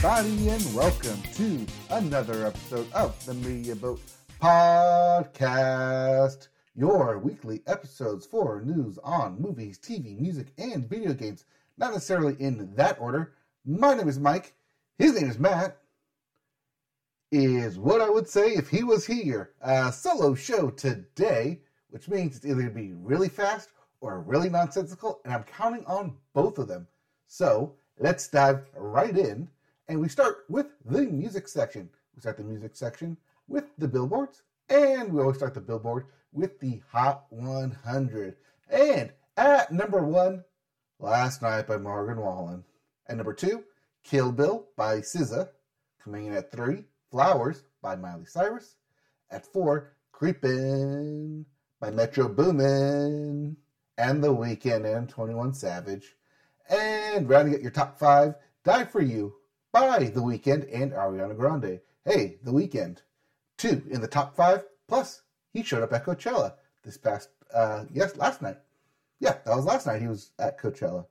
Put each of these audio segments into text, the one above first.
everybody, and welcome to another episode of the Media Boat Podcast, your weekly episodes for news on movies, TV, music, and video games. Not necessarily in that order. My name is Mike. His name is Matt. Is what I would say if he was here. A solo show today, which means it's either going to be really fast or really nonsensical, and I'm counting on both of them. So let's dive right in and we start with the music section. We start the music section with the billboards, and we always start the billboard with the Hot 100. And at number one, Last Night by Morgan Wallen. At number two, Kill Bill by SZA. Coming in at three, Flowers by Miley Cyrus. At four, Creepin' by Metro Boomin. And The Weeknd and 21 Savage. And rounding out your top five, Die For You by The Weeknd and Ariana Grande. Hey, The Weeknd, two in the top five. Plus, he showed up at Coachella this past uh, yes last night. Yeah, that was last night. He was at Coachella.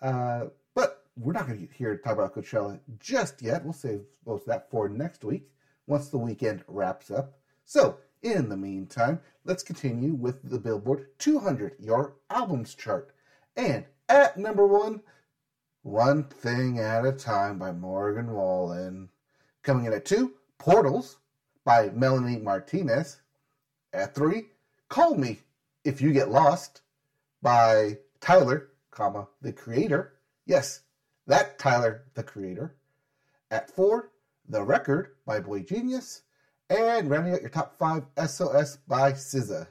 Uh, but we're not going to get here to talk about Coachella just yet. We'll save most of that for next week once the weekend wraps up. So, in the meantime, let's continue with the Billboard 200 Your Albums chart. And at number one, one Thing at a Time by Morgan Wallen. Coming in at two, Portals by Melanie Martinez. At three, Call Me If You Get Lost by Tyler, comma, the creator. Yes, that Tyler, the creator. At four, The Record by Boy Genius. And rounding out your top five, SOS by SZA.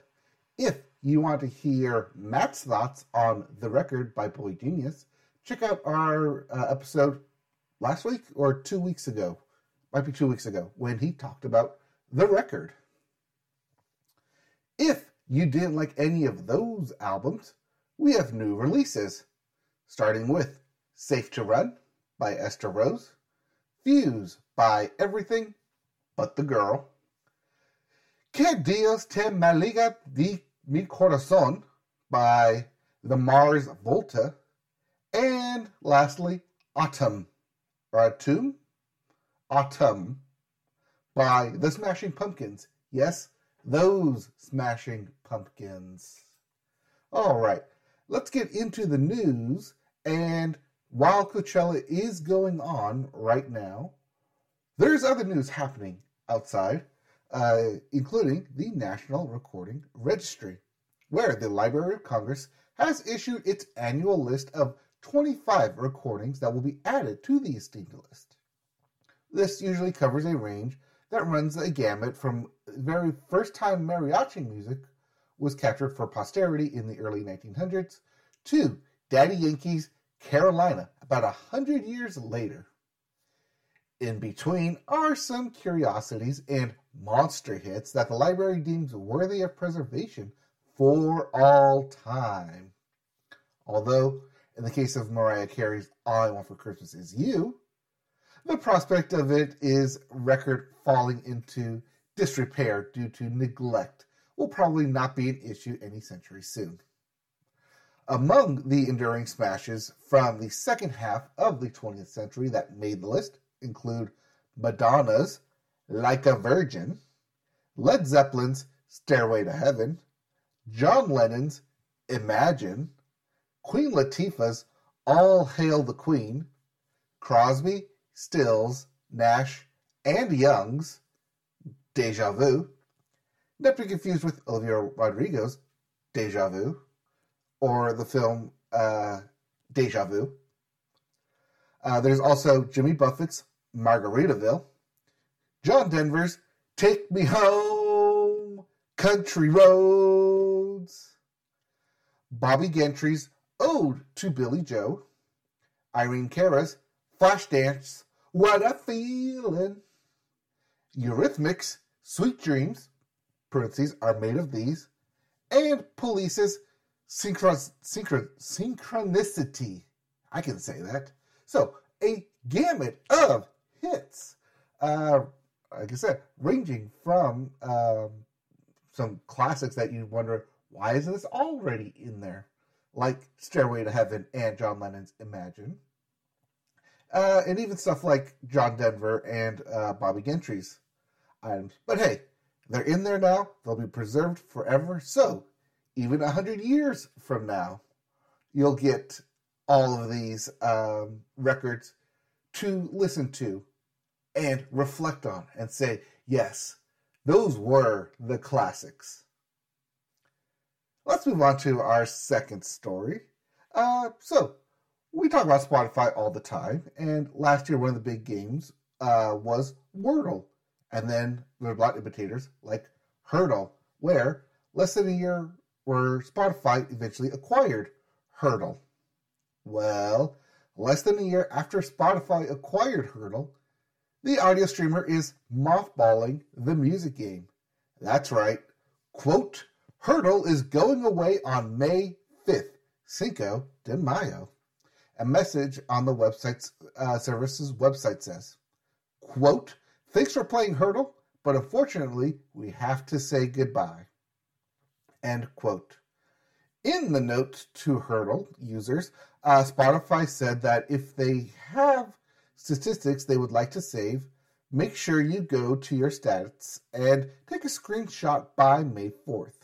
If you want to hear Matt's thoughts on The Record by Boy Genius, check out our uh, episode last week or two weeks ago. Might be two weeks ago when he talked about the record. If you didn't like any of those albums, we have new releases, starting with Safe to Run by Esther Rose, Fuse by Everything But the Girl, Que Dios te maldiga de mi corazón by the Mars Volta, and lastly, Autumn, or Autumn, Autumn, by the Smashing Pumpkins. Yes, those Smashing Pumpkins. All right, let's get into the news. And while Coachella is going on right now, there's other news happening outside, uh, including the National Recording Registry, where the Library of Congress has issued its annual list of 25 recordings that will be added to the esteemed list. This usually covers a range that runs a gamut from very first time mariachi music was captured for posterity in the early 1900s to Daddy Yankee's Gasolina about a hundred years later. In between are some curiosities and monster hits that the library deems worthy of preservation for all time. Although in the case of Mariah Carey's All I Want for Christmas Is You, the prospect of it is record falling into disrepair due to neglect will probably not be an issue any century soon. Among the enduring smashes from the second half of the 20th century that made the list include Madonna's Like a Virgin, Led Zeppelin's Stairway to Heaven, John Lennon's Imagine, Queen Latifah's All Hail the Queen, Crosby, Stills, Nash, and Young's Deja Vu, not to be confused with Olivia Rodrigo's Deja Vu, or the film uh, Deja Vu. Uh, there's also Jimmy Buffett's Margaritaville, John Denver's Take Me Home, Country Roads, Bobbie Gentry's Ode to Billie Joe, Irene Cara's Flashdance, What a Feeling, Eurythmics, Sweet Dreams, parentheses are made of these, and Police's synchron- synchron- Synchronicity. I can say that. So, a gamut of hits. Uh, like I said, ranging from um, some classics that you wonder, why isn't this already in there? Like Stairway to Heaven and John Lennon's Imagine, uh, and even stuff like John Denver and uh, Bobbie Gentry's items. But hey, they're in there now. They'll be preserved forever. So even a hundred years from now, you'll get all of these um, records to listen to and reflect on and say, yes, those were the classics. Let's move on to our second story. Uh, so, we talk about Spotify all the time, and last year one of the big games uh, was Wordle, and then there were a lot of imitators like Heardle, where less than a year where Spotify eventually acquired Heardle. Well, less than a year after Spotify acquired Heardle, the audio streamer is mothballing the music game. That's right. Quote, Heardle is going away on May 5th, Cinco de Mayo. A message on the website's uh, service's website says, quote, thanks for playing Heardle, but unfortunately, we have to say goodbye. End quote. In the note to Heardle users, uh, Spotify said that if they have statistics they would like to save, make sure you go to your stats and take a screenshot by May 4th.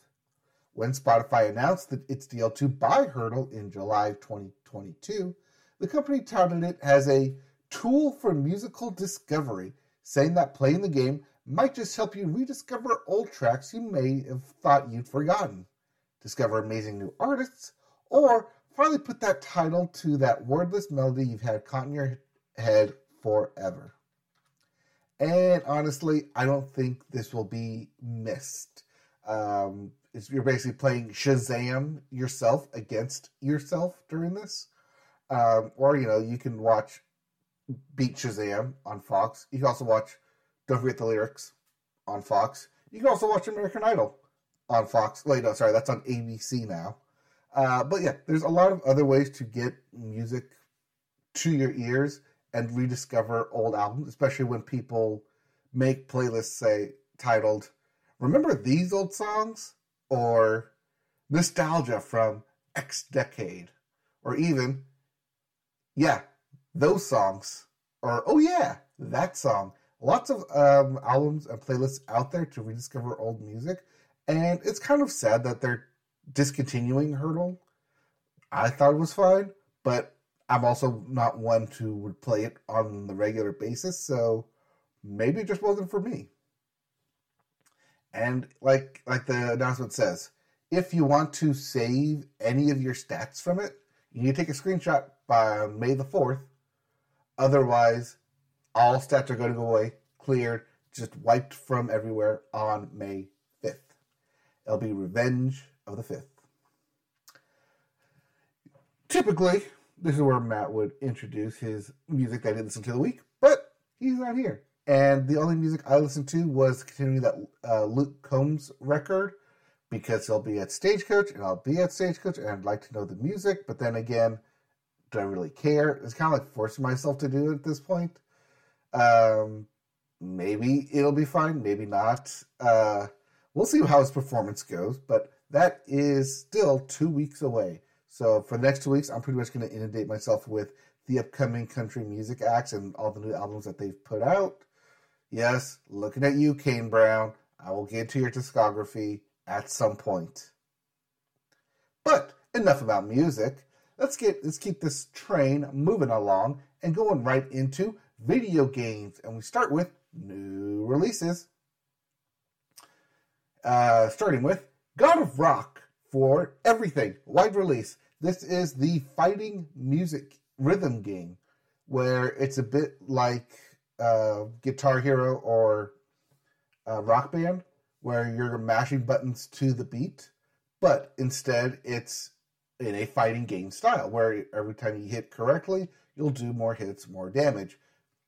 When Spotify announced that its deal to buy Heardle in July 2022, the company touted it as a tool for musical discovery, saying that playing the game might just help you rediscover old tracks you may have thought you'd forgotten, discover amazing new artists, or finally put that title to that wordless melody you've had caught in your head forever. And honestly, I don't think this will be missed. Um, you're basically playing Shazam yourself against yourself during this. Um, or, you know, you can watch Beat Shazam on Fox. You can also watch Don't Forget the Lyrics on Fox. You can also watch American Idol on Fox. Wait, no, sorry, that's on ABC now. Uh, but yeah, there's a lot of other ways to get music to your ears and rediscover old albums, especially when people make playlists say titled "Remember these old songs" or "Nostalgia from X decade," or even yeah, those songs, or oh yeah, that song. Lots of um, albums and playlists out there to rediscover old music, and it's kind of sad that they're discontinuing Heardle. I thought it was fine, but I'm also not one to would play it on the regular basis, so maybe it just wasn't for me. And like like the announcement says, if you want to save any of your stats from it, you need to take a screenshot by May the 4th. Otherwise, all stats are going to go away, cleared, just wiped from everywhere on May 5th. It'll be Revenge of the 5th. Typically, this is where Matt would introduce his music that he listened to the week, but he's not here. And the only music I listened to was continuing that uh, Luke Combs record because he'll be at Stagecoach and I'll be at Stagecoach and I'd like to know the music, but then again, do I really care? It's kind of like forcing myself to do it at this point. Um, maybe it'll be fine, maybe not. Uh, we'll see how his performance goes, but that is still two weeks away. So for the next two weeks, I'm pretty much going to inundate myself with the upcoming country music acts and all the new albums that they've put out. Yes, looking at you, Kane Brown. I will get to your discography at some point. But enough about music. Let's get let's keep this train moving along and going right into video games. And we start with new releases. Uh, starting with God of Rock for everything, wide release. This is the fighting music rhythm game where it's a bit like uh, Guitar Hero or uh, Rock Band, where you're mashing buttons to the beat, but instead it's in a fighting game style where every time you hit correctly, you'll do more hits, more damage,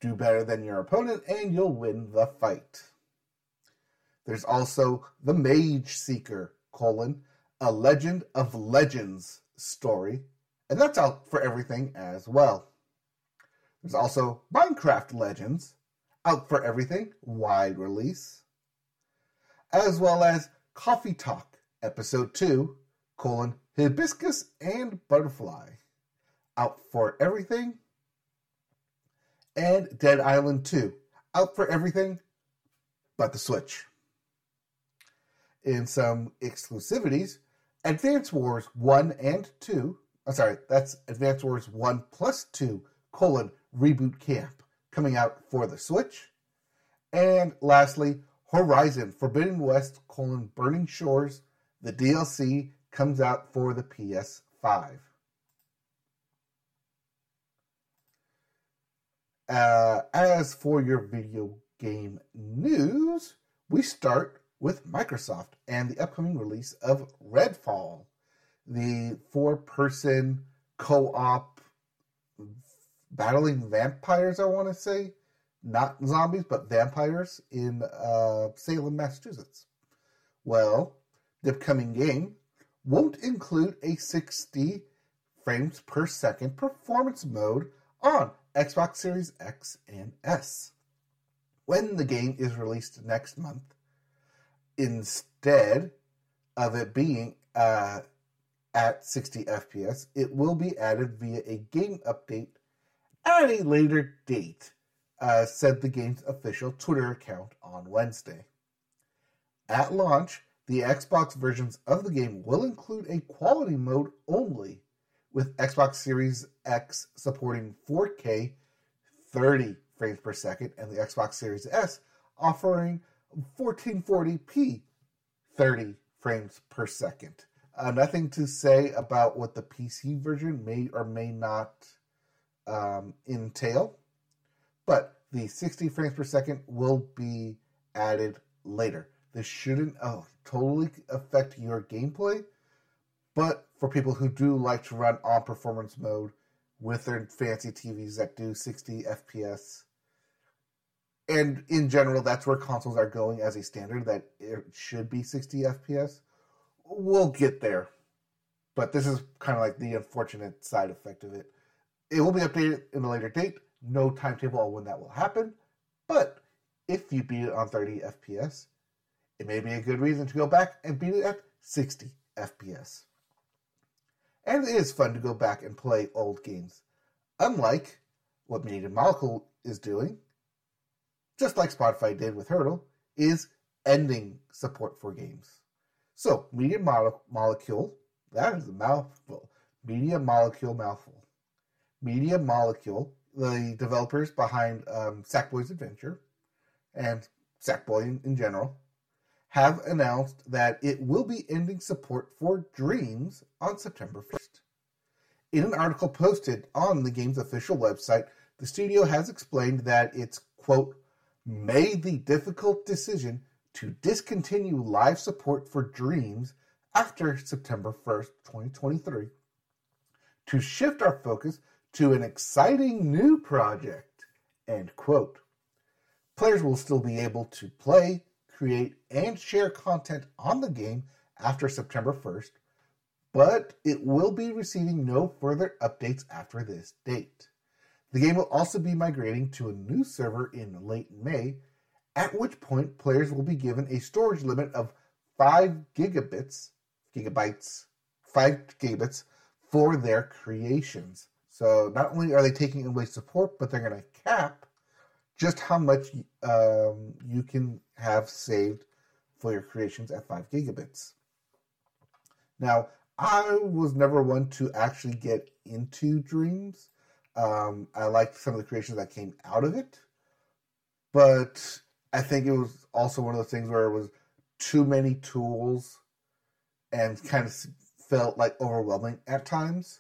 do better than your opponent, and you'll win the fight. There's also the Mage Seeker, colon, a Legend of Legends story, and that's out for everything as well. There's also Minecraft Legends, out for everything, wide release, as well as Coffee Talk, Episode 2, colon, Hibiscus and Butterfly, out for everything, and Dead Island 2, out for everything but the Switch. In some exclusivities, Advance Wars 1 and 2, I'm sorry, that's Advance Wars 1 plus 2 colon reboot camp coming out for the Switch. And lastly, Horizon Forbidden West colon Burning Shores, the DLC comes out for the PS5. Uh, as for your video game news, we start with Microsoft and the upcoming release of Redfall, the four person co op battling vampires, I want to say. Not zombies, but vampires in uh, Salem, Massachusetts. Well, the upcoming game won't include a 60 frames per second performance mode on Xbox Series X and S. When the game is released next month, instead of it being uh, at 60 FPS, it will be added via a game update at a later date, uh, said the game's official Twitter account on Wednesday. At launch, the Xbox versions of the game will include a quality mode only, with Xbox Series X supporting 4K 30 frames per second and the Xbox Series S offering 1440p 30 frames per second. Uh, nothing to say about what the PC version may or may not um, entail, but the 60 frames per second will be added later. This shouldn't uh, totally affect your gameplay, but for people who do like to run on performance mode with their fancy TVs that do 60 FPS, and in general, that's where consoles are going as a standard that it should be 60 FPS. We'll get there, but this is kind of like the unfortunate side effect of it. It will be updated in a later date. No timetable on when that will happen, but if you beat it on 30 FPS, it may be a good reason to go back and beat it at 60 FPS. And it is fun to go back and play old games. Unlike what Media Molecule is doing, just like Spotify did with Heardle, is ending support for games. So, Media Mo- Molecule, that is a mouthful. Media Molecule mouthful. Media Molecule, the developers behind um, Sackboy's Adventure and Sackboy in, in general, have announced that it will be ending support for Dreams on September 1st. In an article posted on the game's official website, the studio has explained that it's, quote, made the difficult decision to discontinue live support for Dreams after September 1st, 2023, to shift our focus to an exciting new project, end quote. Players will still be able to play, create, and share content on the game after September 1st, but it will be receiving no further updates after this date. The game will also be migrating to a new server in late May, at which point players will be given a storage limit of 5 gigabits, gigabytes, 5 gigabits for their creations. So not only are they taking away support, but they're going to cap just how much um, you can have saved for your creations at 5 gigabits. Now, I was never one to actually get into Dreams. Um, I liked some of the creations that came out of it, but I think it was also one of those things where it was too many tools and kind of felt like overwhelming at times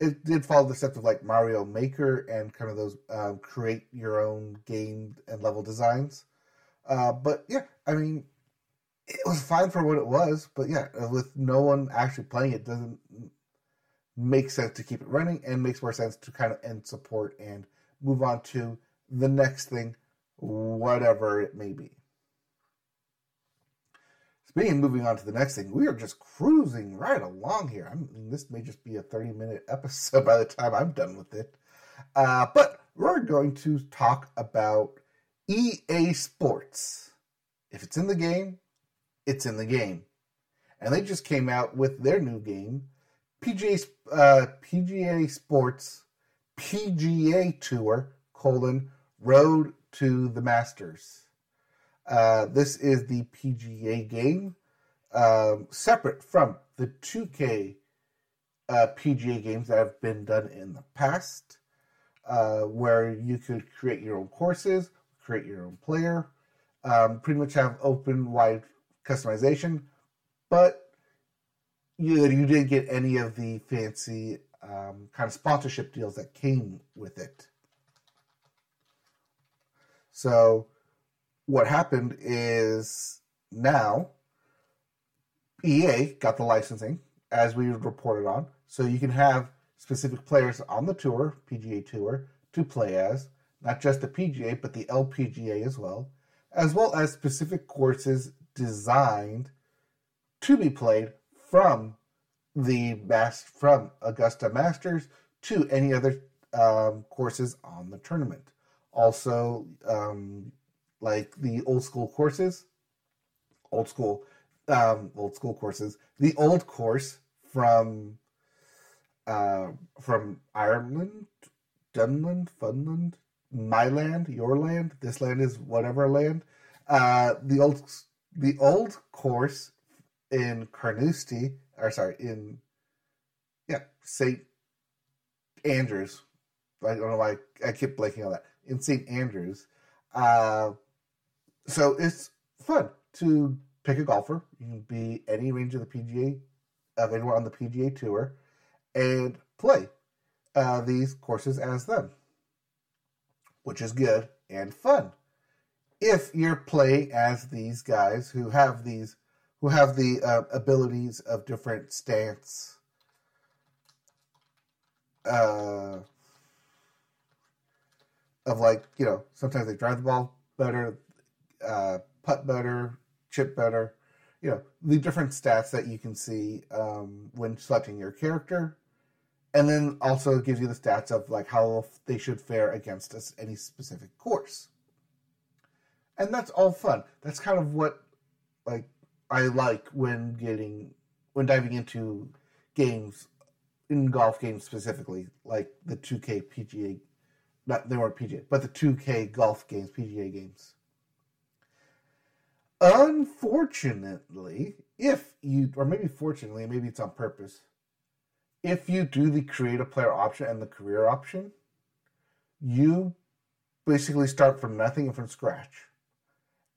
it did follow the steps of like Mario Maker and kind of those um, create your own game and level designs. Uh, but yeah, I mean, it was fine for what it was. But yeah, uh, with no one actually playing it, doesn't make sense to keep it running, and makes more sense to kind of end support and move on to the next thing, whatever it may be. Speaking of moving on to the next thing, we are just cruising right along here. I mean, this may just be a 30 minute episode by the time I'm done with it. Uh, but we're going to talk about EA Sports. If it's in the game, it's in the game. And they just came out with their new game, PGA, uh, PGA Sports PGA Tour colon Road to the Masters. Uh, this is the PGA game, um, separate from the 2K uh, PGA games that have been done in the past, uh, where you could create your own courses, create your own player, um, pretty much have open, wide customization, but you, you didn't get any of the fancy um, kind of sponsorship deals that came with it. So what happened is now EA got the licensing, as we reported on, so you can have specific players on the tour, PGA Tour, to play as, not just the PGA, but the LPGA as well, as well as specific courses designed to be played from the mass from Augusta Masters to any other um, courses on the tournament. Also, um, like the old school courses, old school, um, old school courses, the old course from uh, from Ireland, Dunland, Funland, my land, your land, this land is whatever land. Uh, the old the old course in Carnoustie, or sorry, in yeah, St. Andrews. I don't know why I, I keep blanking on that. In St. Andrews. Uh, so it's fun to pick a golfer. You can be any range of the PGA, of anyone on the PGA Tour, and play uh, these courses as them, which is good and fun. If you're playing as these guys who have these, who have the uh, abilities of different stance, uh, of like you know sometimes they drive the ball better, uh, putt better, chip better. You know the different stats that you can see um, when selecting your character, and then also gives you the stats of like how they should fare against us any specific course. And that's all fun. That's kind of what like I like when getting when diving into games in golf games specifically, like the 2K PGA not they weren't PGA, but the 2K golf games, PGA games. Unfortunately, if you, or maybe fortunately, maybe it's on purpose, if you do the creative player option and the career option, you basically start from nothing and from scratch.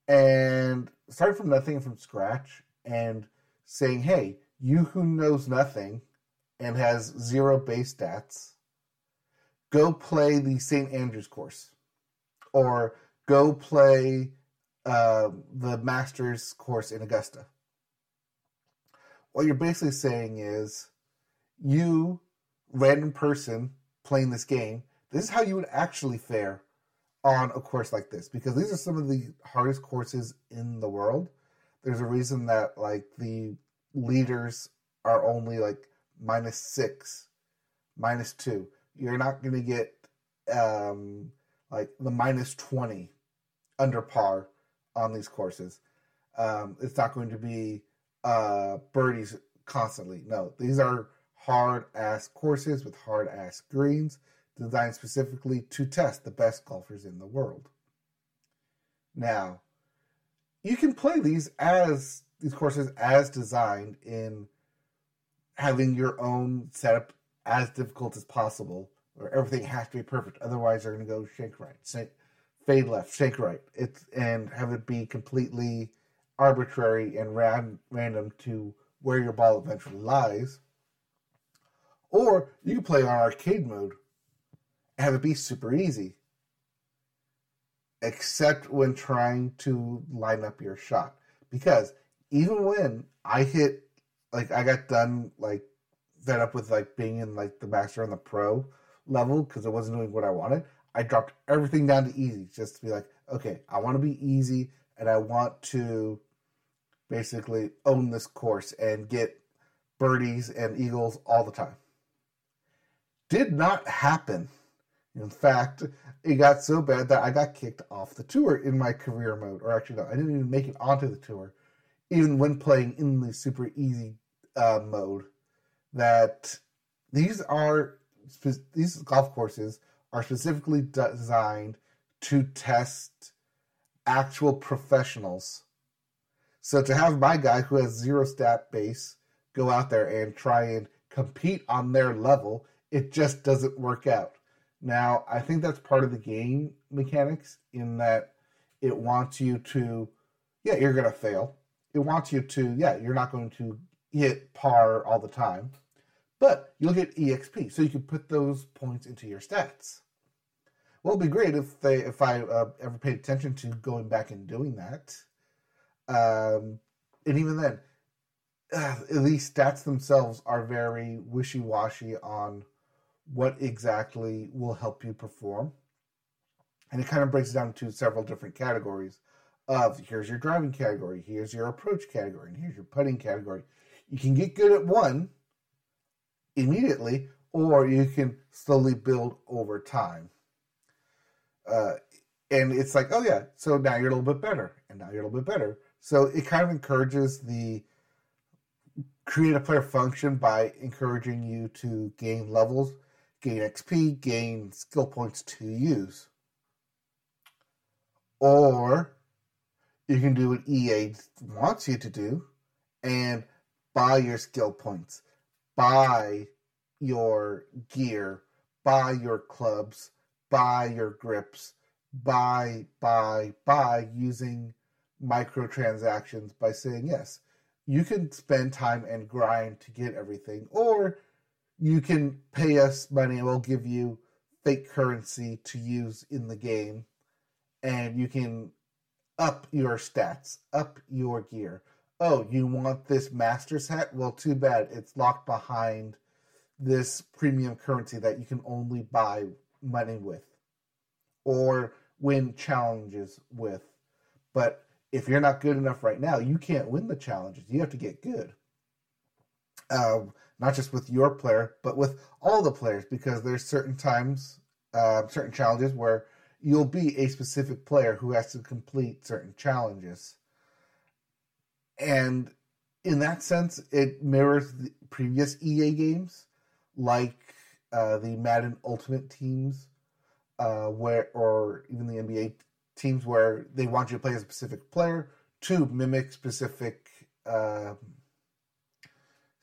And start from nothing and from scratch and saying, hey, you who knows nothing and has zero base stats go play the St. Andrews course or go play uh, the Masters course in Augusta. What you're basically saying is, you, random person playing this game, this is how you would actually fare on a course like this because these are some of the hardest courses in the world. There's a reason that like the leaders are only like minus six, minus two you're not going to get um, like the minus 20 under par on these courses. Um, it's not going to be uh, birdies constantly. No, these are hard ass courses with hard ass greens designed specifically to test the best golfers in the world. Now, you can play these as these courses as designed in having your own setup as difficult as possible, or everything has to be perfect. Otherwise, they're going to go shake right, shake, fade left, shake right. It's and have it be completely arbitrary and ran, random to where your ball eventually lies. Or you can play on arcade mode and have it be super easy, except when trying to line up your shot. Because even when I hit, like I got done like fed up with like being in like the master and the pro level because it wasn't doing what I wanted. I dropped everything down to easy just to be like, okay, I want to be easy and I want to basically own this course and get birdies and eagles all the time. Did not happen. In fact, it got so bad that I got kicked off the tour in my career mode. Or actually, no, I didn't even make it onto the tour, even when playing in the super easy uh, mode that these are these golf courses are specifically designed to test actual professionals. So to have my guy who has zero stat base go out there and try and compete on their level, it just doesn't work out. Now, I think that's part of the game mechanics in that it wants you to, yeah, you're going to fail. It wants you to, yeah, you're not going to hit par all the time. But you look at EXP, so you can put those points into your stats. Well, it'd be great if they if I uh, ever paid attention to going back and doing that. Um, and even then, uh, these stats themselves are very wishy washy on what exactly will help you perform. And it kind of breaks it down into several different categories of here's your driving category, here's your approach category, and here's your putting category. You can get good at one immediately, or you can slowly build over time. Uh, and it's like, oh yeah, so now you're a little bit better, and now you're a little bit better. So it kind of encourages the create a player function by encouraging you to gain levels, gain XP, gain skill points to use. Or you can do what EA wants you to do and buy your skill points, buy your gear, buy your clubs, buy your grips, buy, buy, buy using microtransactions by saying yes. You can spend time and grind to get everything, or you can pay us money and we'll give you fake currency to use in the game, and you can up your stats, up your gear. Oh, you want this master's hat? Well, too bad. It's locked behind this premium currency that you can only buy money with or win challenges with. But if you're not good enough right now, you can't win the challenges. You have to get good. Um, not just with your player, but with all the players, because there's certain times, uh, certain challenges where you'll be a specific player who has to complete certain challenges. And in that sense, it mirrors the previous EA games, like uh, the Madden Ultimate teams uh, where or even the NBA teams where they want you to play as a specific player to mimic specific uh,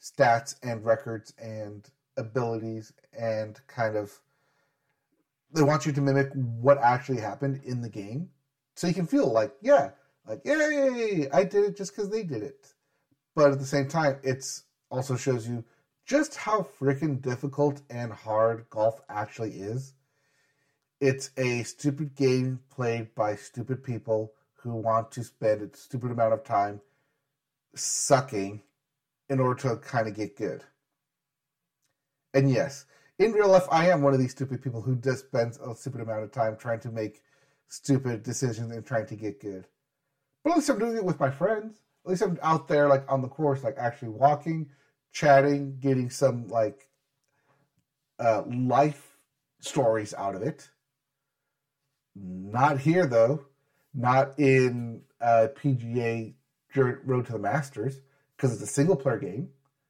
stats and records and abilities and kind of they want you to mimic what actually happened in the game. So you can feel like yeah like yay i did it just because they did it. But at the same time it's also shows you just how freaking difficult and hard golf actually is it's a stupid game played by stupid people who want to spend a stupid amount of time sucking in order to kind of get good. And yes, in real life, I am one of these stupid people who just spends a stupid amount of time trying to make stupid decisions and trying to get good. But at least I'm doing it with my friends. At least I'm out there, like on the course, like actually walking, chatting, getting some like uh, life stories out of it. Not here though. Not in uh, PGA Road to the Masters because it's a single player game.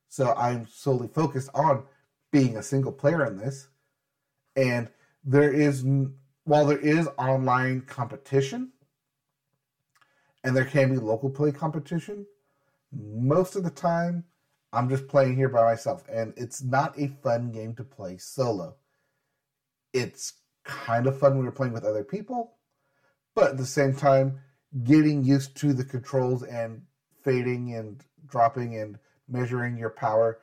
So I'm solely focused on being a single player in this. And there is, while there is online competition and there can be local play competition, most of the time I'm just playing here by myself. And it's not a fun game to play solo. It's kind of fun when you're playing with other people, but at the same time, getting used to the controls and fading and dropping and measuring your power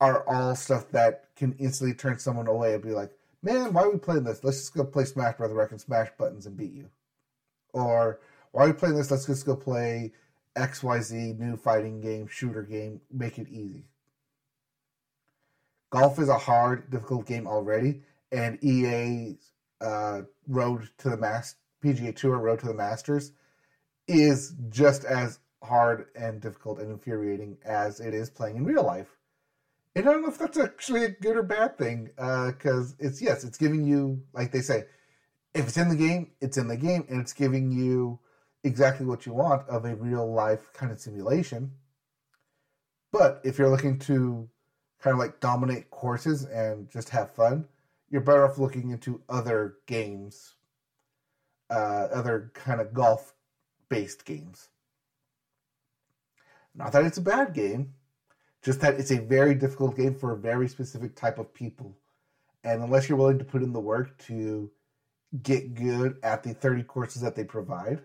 are all stuff that can instantly turn someone away and be like, man, why are we playing this? Let's just go play Smash Brother I can smash buttons and beat you. Or why are we playing this? Let's just go play XYZ new fighting game, shooter game, make it easy. Golf is a hard, difficult game already, and EA's uh, Road to the Mass PGA Tour Road to the Masters is just as hard and difficult and infuriating as it is playing in real life. And I don't know if that's actually a good or bad thing, because uh, it's yes, it's giving you like they say, if it's in the game, it's in the game, and it's giving you exactly what you want of a real life kind of simulation. But if you're looking to kind of like dominate courses and just have fun, you're better off looking into other games, uh, other kind of golf based games. Not that it's a bad game, just that it's a very difficult game for a very specific type of people. And unless you're willing to put in the work to get good at the 30 courses that they provide,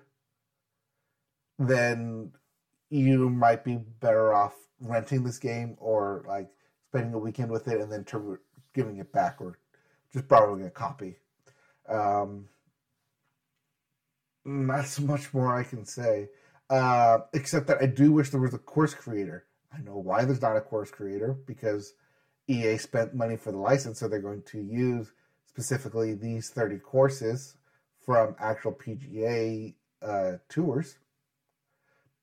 then you might be better off renting this game or like spending a weekend with it and then ter- giving it back or just borrowing a copy. Um, not much more I can say, uh, except that I do wish there was a course creator. I know why there's not a course creator because EA spent money for the license, so they're going to use specifically these 30 courses from actual PGA uh, tours.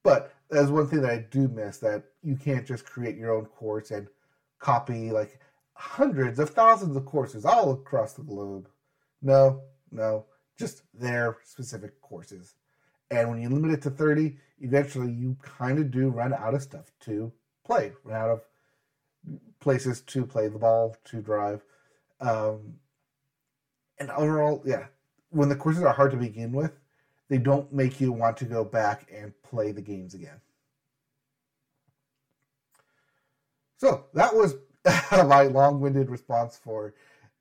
But there's one thing that I do miss that you can't just create your own course and copy like hundreds of thousands of courses all across the globe. No, no, just their specific courses. And when you limit it to 30, eventually you kind of do run out of stuff to play, run out of places to play the ball, to drive. Um, and overall, yeah, when the courses are hard to begin with, they don't make you want to go back and play the games again. So that was my long-winded response for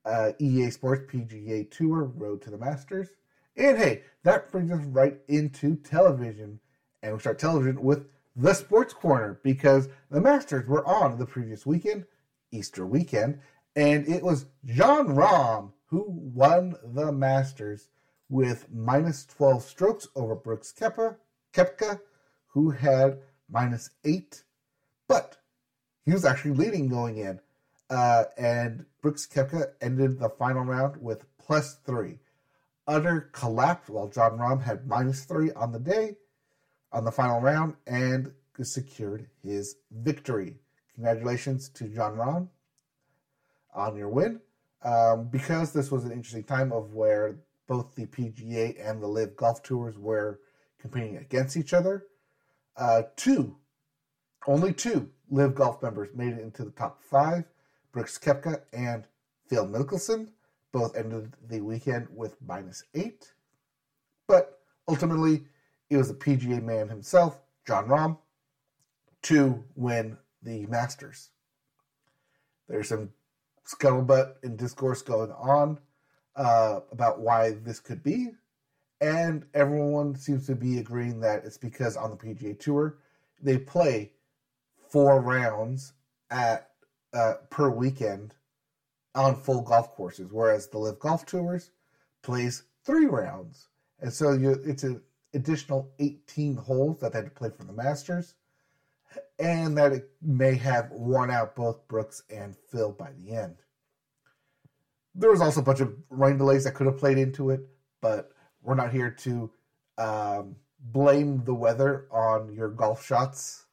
uh, EA Sports PGA Tour Road to the Masters. And hey, that brings us right into television. And we start television with the Sports Corner because the Masters were on the previous weekend, Easter weekend, and it was Jon Rahm who won the Masters with minus 12 strokes over Brooks Koepka, Koepka who had minus 8. But he was actually leading going in. Uh, and Brooks Koepka ended the final round with plus 3. Utter collapse while Jon Rahm had minus 3 on the day, on the final round, and secured his victory. Congratulations to Jon Rahm on your win. Um, because this was an interesting time of where both the PGA and the LIV Golf Tours were competing against each other. Uh, two, only two LIV Golf members made it into the top five. Brooks Koepka and Phil Mickelson both ended the weekend with minus eight. But ultimately, it was the PGA man himself, Jon Rahm, to win the Masters. There's some scuttlebutt and discourse going on uh, about why this could be, and everyone seems to be agreeing that it's because on the PGA Tour they play four rounds at uh, per weekend on full golf courses, whereas the LIV Golf Tours plays three rounds, and so you, it's an additional 18 holes that they had to play for the Masters, and that it may have worn out both Brooks and Phil by the end. There was also a bunch of rain delays that could have played into it, but we're not here to um, blame the weather on your golf shots.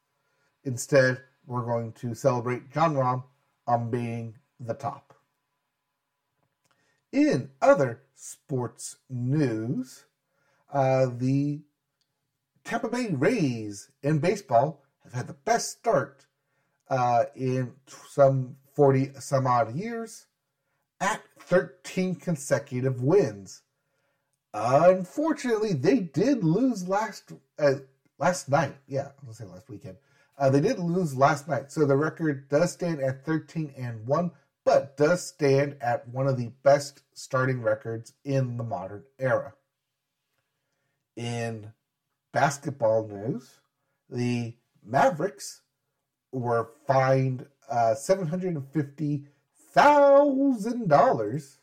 Instead, we're going to celebrate Jon Rahm on being the top. In other sports news, uh, the Tampa Bay Rays in baseball have had the best start uh, in some 40 some odd years at 13 consecutive wins. Unfortunately, they did lose last uh, last night. Yeah, I was going to say last weekend. Uh, they did lose last night, so the record does stand at 13 and 1, but does stand at one of the best starting records in the modern era. In basketball news, the Mavericks were fined uh, $750,000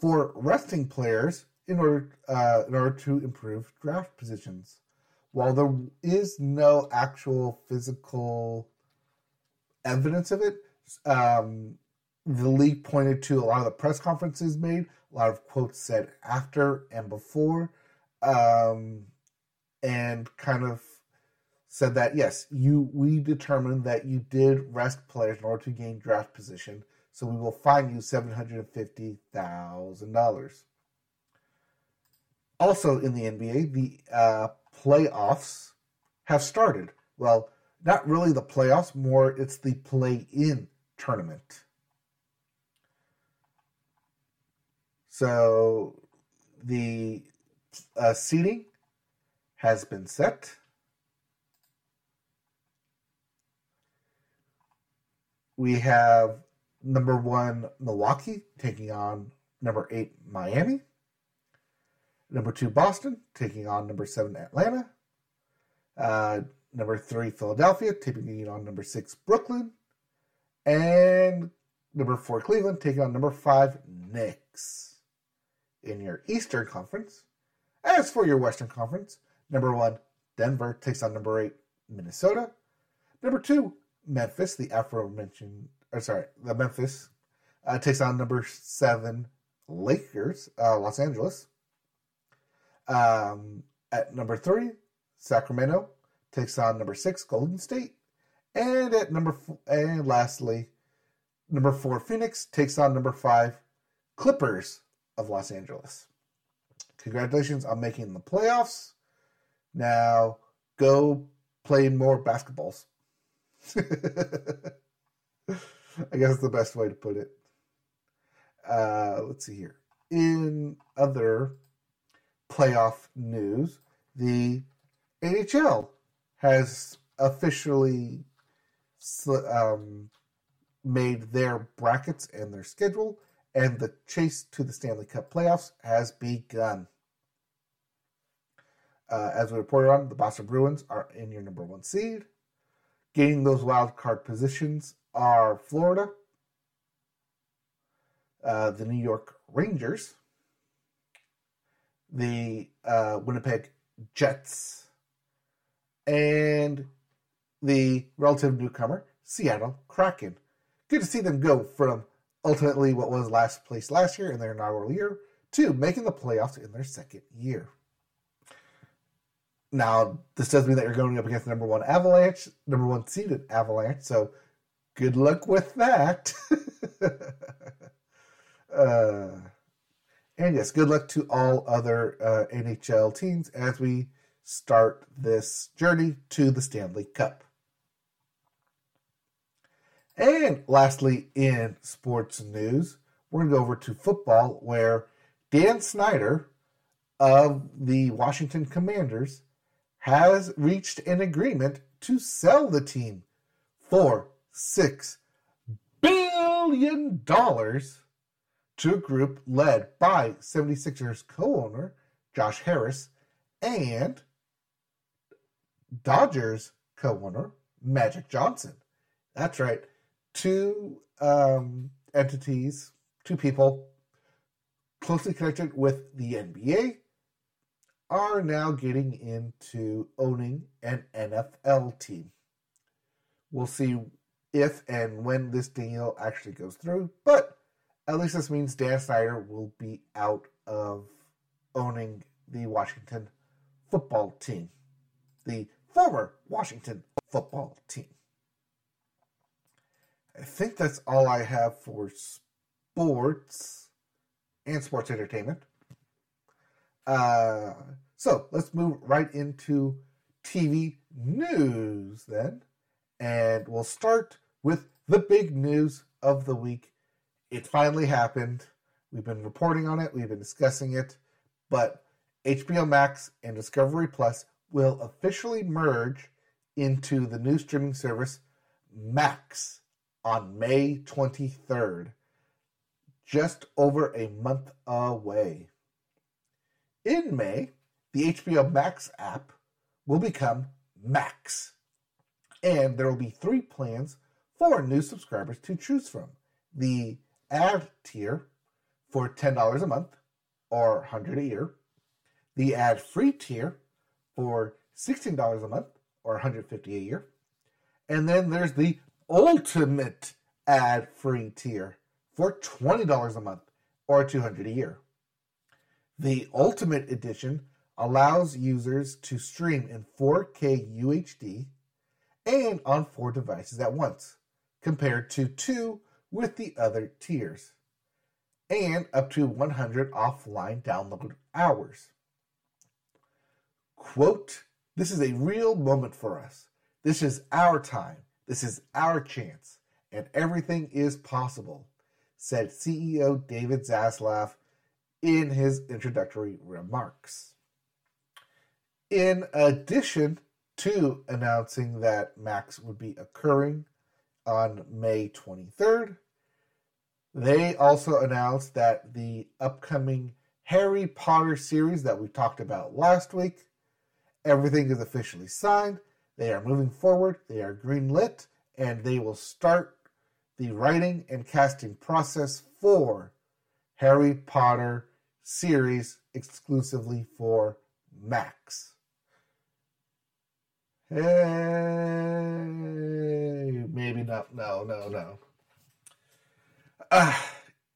for resting players in order uh, in order to improve draft positions. While there is no actual physical evidence of it, um, the league pointed to a lot of the press conferences made, a lot of quotes said after and before, um, and kind of said that yes, you we determined that you did rest players in order to gain draft position, so we will fine you seven hundred and fifty thousand dollars. Also in the NBA, the uh, playoffs have started. Well, not really the playoffs, more it's the play in tournament. So the uh, seating has been set. We have number one Milwaukee taking on number eight Miami. Number two Boston taking on number seven Atlanta. Uh, number three Philadelphia taking on number six Brooklyn. And number four Cleveland taking on number five Knicks. In your Eastern Conference. As for your Western Conference, number one Denver takes on number eight Minnesota. Number two Memphis, the aforementioned, or sorry, the Memphis uh, takes on number seven Lakers, uh, Los Angeles. Um, at number three, Sacramento takes on number six Golden State, and at number four, and lastly, number four Phoenix takes on number five Clippers of Los Angeles. Congratulations on making the playoffs. Now go play more basketballs. I guess the best way to put it. Uh, let's see here. In other playoff news, the NHL has officially um, made their brackets and their schedule, and the chase to the Stanley Cup playoffs has begun. Uh, as we reported on, the Boston Bruins are in your number one seed. Gaining those wild card positions are Florida, uh, the New York Rangers, the uh, Winnipeg Jets, and the relative newcomer, Seattle Kraken. Good to see them go from ultimately what was last place last year in their inaugural year to making the playoffs in their second year. Now, this does mean that you're going up against number one Avalanche, number one seeded Avalanche, so good luck with that. uh, and yes, good luck to all other uh, NHL teams as we start this journey to the Stanley Cup. And lastly, in sports news, we're going to go over to football where Dan Snyder of the Washington Commanders has reached an agreement to sell the team for $6 billion to a group led by 76ers co owner Josh Harris and Dodgers co owner Magic Johnson. That's right. Two um, entities, two people closely connected with the NBA are now getting into owning an NFL team. We'll see if and when this deal actually goes through, but at least this means Dan Snyder will be out of owning the Washington football team, the former Washington football team. I think that's all I have for sports and sports entertainment. Uh, so let's move right into TV news then. And we'll start with the big news of the week. It finally happened. We've been reporting on it, we've been discussing it, but HBO Max and Discovery Plus will officially merge into the new streaming service Max on May 23rd, just over a month away. In May, the HBO Max app will become Max. And there will be three plans for new subscribers to choose from. The ad tier for $10 a month or 100 a year. The ad free tier for $16 a month or 150 a year. And then there's the ultimate ad free tier for $20 a month or 200 a year. The Ultimate Edition allows users to stream in 4K UHD and on four devices at once, compared to two with the other tiers, and up to 100 offline download hours. Quote, This is a real moment for us. This is our time. This is our chance. And everything is possible, said CEO David Zaslav in his introductory remarks. In addition to announcing that Max would be occurring on May 23rd, they also announced that the upcoming Harry Potter series that we talked about last week, everything is officially signed. They are moving forward, they are greenlit, and they will start the writing and casting process for Harry Potter series exclusively for Max. Hey, maybe not. No, no, no. Uh,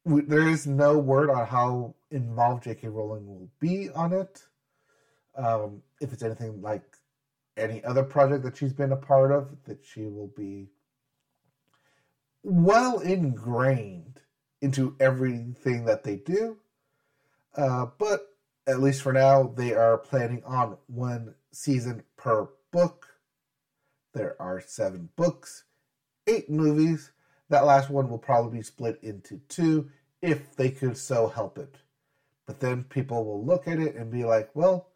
there is no word on how involved J.K. Rowling will be on it. Um, if it's anything like any other project that she's been a part of, that she will be well ingrained into everything that they do. Uh, but at least for now, they are planning on one season per book. There are seven books, eight movies. That last one will probably be split into two if they could so help it. But then people will look at it and be like, well,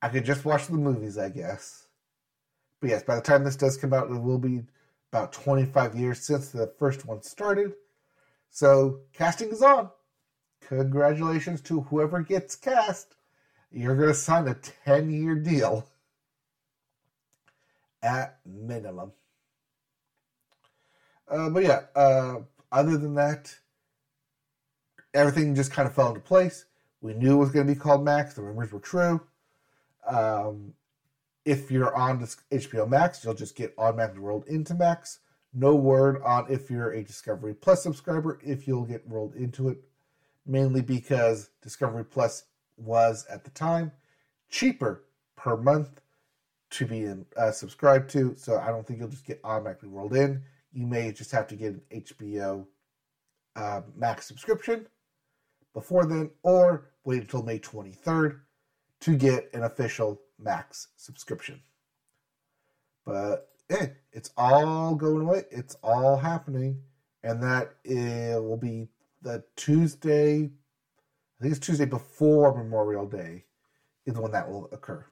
I could just watch the movies, I guess. But yes, by the time this does come out, it will be about 25 years since the first one started. So casting is on. Congratulations to whoever gets cast. You're going to sign a 10 year deal at minimum. Uh, but yeah, uh, other than that, everything just kind of fell into place. We knew it was going to be called Max. The rumors were true. Um, if you're on HBO Max, you'll just get automatically rolled into Max. No word on if you're a Discovery Plus subscriber, if you'll get rolled into it, mainly because Discovery Plus was at the time cheaper per month to be in, uh, subscribed to. So I don't think you'll just get automatically rolled in. You may just have to get an HBO uh, Max subscription before then, or wait until May 23rd to get an official Max subscription. But eh, it's all going away. It's all happening, and that it will be the Tuesday. I think it's Tuesday before Memorial Day is when that will occur.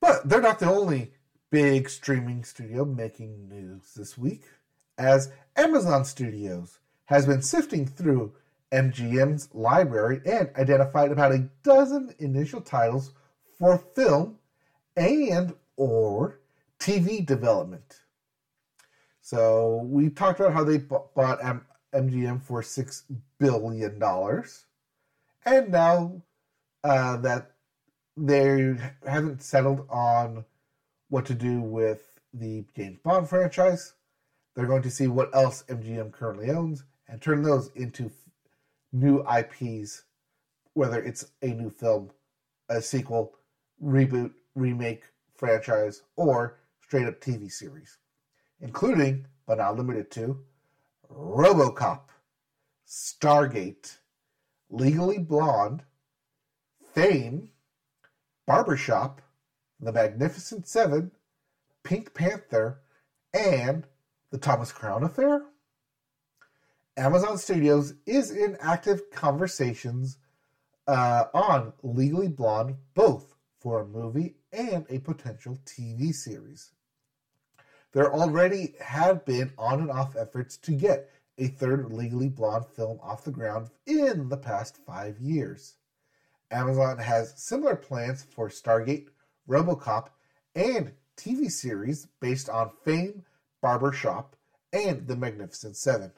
But they're not the only big streaming studio making news this week, as Amazon Studios has been sifting through MGM's library and identified about a dozen initial titles for film and or TV development. So we talked about how they bought MGM for six billion dollars, and now uh, that they haven't settled on what to do with the James Bond franchise, they're going to see what else MGM currently owns and turn those into new IPs, whether it's a new film, a sequel, reboot, remake, franchise, or straight up TV series, including, but not limited to, Robocop, Stargate, Legally Blonde, Fame, Barbershop, The Magnificent Seven, Pink Panther, and The Thomas Crown Affair? Amazon Studios is in active conversations uh, on Legally Blonde, both for a movie and a potential TV series. There already have been on and off efforts to get a third Legally Blonde film off the ground in the past five years. Amazon has similar plans for Stargate, Robocop, and TV series based on Fame, Barbershop, and The Magnificent Seven.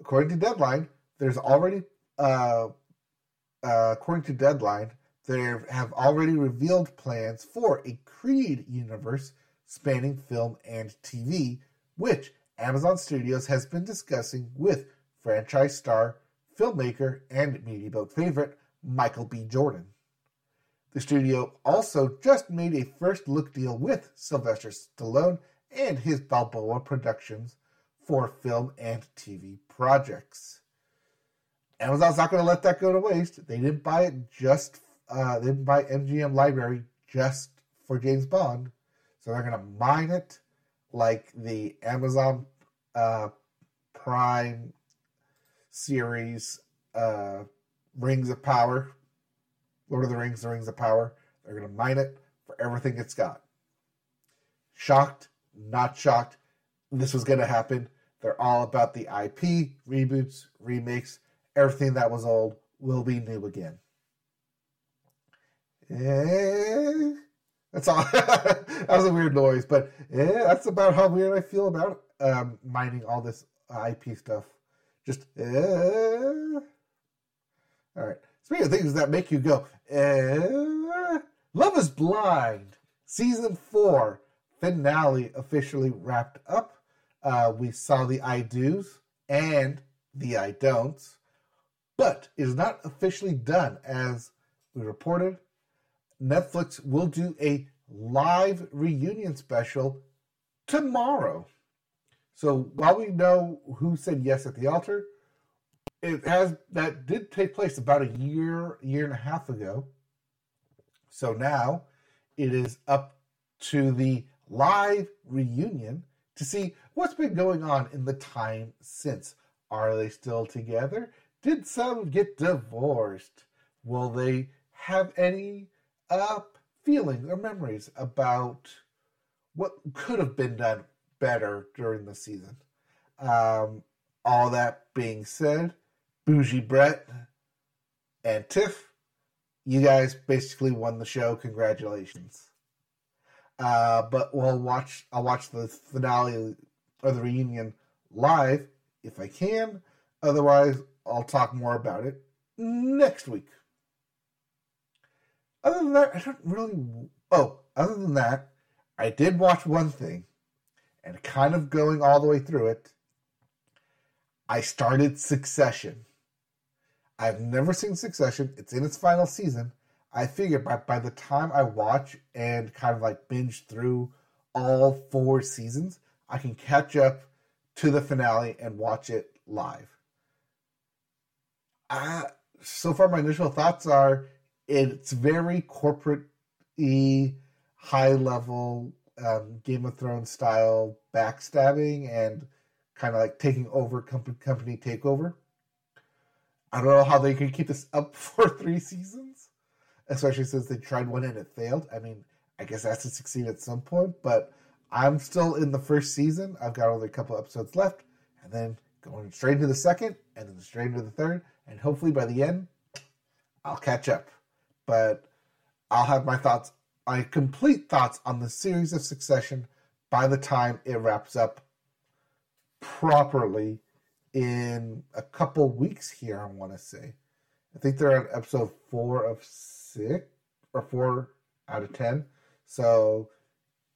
According to Deadline, there's already, uh, uh, according to Deadline, there have already revealed plans for a Creed universe spanning film and TV, which Amazon Studios has been discussing with franchise star, filmmaker, and media boat favorite Michael B. Jordan. The studio also just made a first look deal with Sylvester Stallone and his Balboa Productions for film and TV projects. Amazon's not going to let that go to waste. They didn't buy it just, uh, they buy MGM Library just for James Bond. So they're to mine it like the Amazon uh, Prime series, uh, Rings of Power, Lord of the Rings, The Rings of Power. They're to mine it for everything it's got. Shocked, not shocked. This was to happen. They're all about the IP, reboots, remakes, everything that was old will be new again. Eh, that's all. that was a weird noise, but yeah, that's about how weird I feel about um, mining all this IP stuff. Just eh. all right. Speaking of things that make you go, eh, Love Is Blind season four finale officially wrapped up. Uh, we saw the I do's and the I don'ts, but is not officially done as we reported. Netflix will do a live reunion special tomorrow. So while we know who said yes at the altar, it has that did take place about a year, year and a half ago. So now it is up to the live reunion to see what's been going on in the time since. Are they still together? Did some get divorced? Will they have any uh, feelings or memories about what could have been done better during the season? Um, all that being said, Bougie Brett and Tiff, you guys basically won the show. Congratulations. Uh, but we'll watch. I'll watch the finale or the reunion live if I can. Otherwise, I'll talk more about it next week. Other than that, I don't really. Oh, other than that, I did watch one thing, and kind of going all the way through it. I started Succession. I've never seen Succession. It's in its final season. I figured by, by the time I watch and kind of like binge through all four seasons, I can catch up to the finale and watch it live. Uh, so far, my initial thoughts are it's very corporate high level um, Game of Thrones style backstabbing and kind of like taking over company, company takeover. I don't know how they can keep this up for three seasons especially since they tried one and it failed. I mean, I guess it has to succeed at some point, but I'm still in the first season. I've got only a couple episodes left, and then going straight into the second, and then straight into the third, and hopefully by the end, I'll catch up. But I'll have my thoughts, my complete thoughts on the series of Succession by the time it wraps up properly in a couple weeks here, I want to say. I think they're on episode four of six or four out of ten. So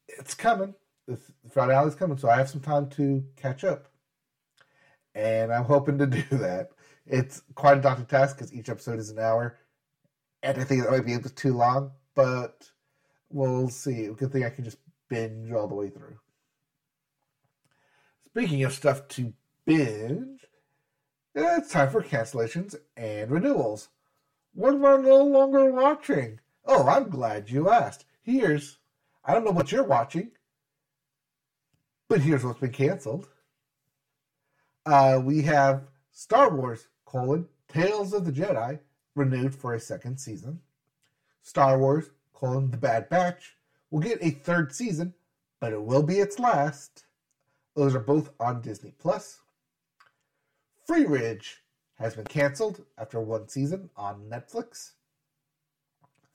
it's coming. The finale is coming, so I have some time to catch up, and I'm hoping to do that. It's quite a daunting task because each episode is an hour, and I think that might be a bit too long, but we'll see. Good thing I can just binge all the way through. Speaking of stuff to binge, it's time for cancellations and renewals. What am I no longer watching? Oh, I'm glad you asked. Here's, I don't know what you're watching, but here's what's been canceled. Uh, we have Star Wars, colon, Tales of the Jedi, renewed for a second season. Star Wars, colon, The Bad Batch, will get a third season, but it will be its last. Those are both on Disney Plus. Freeridge has been canceled after one season on Netflix.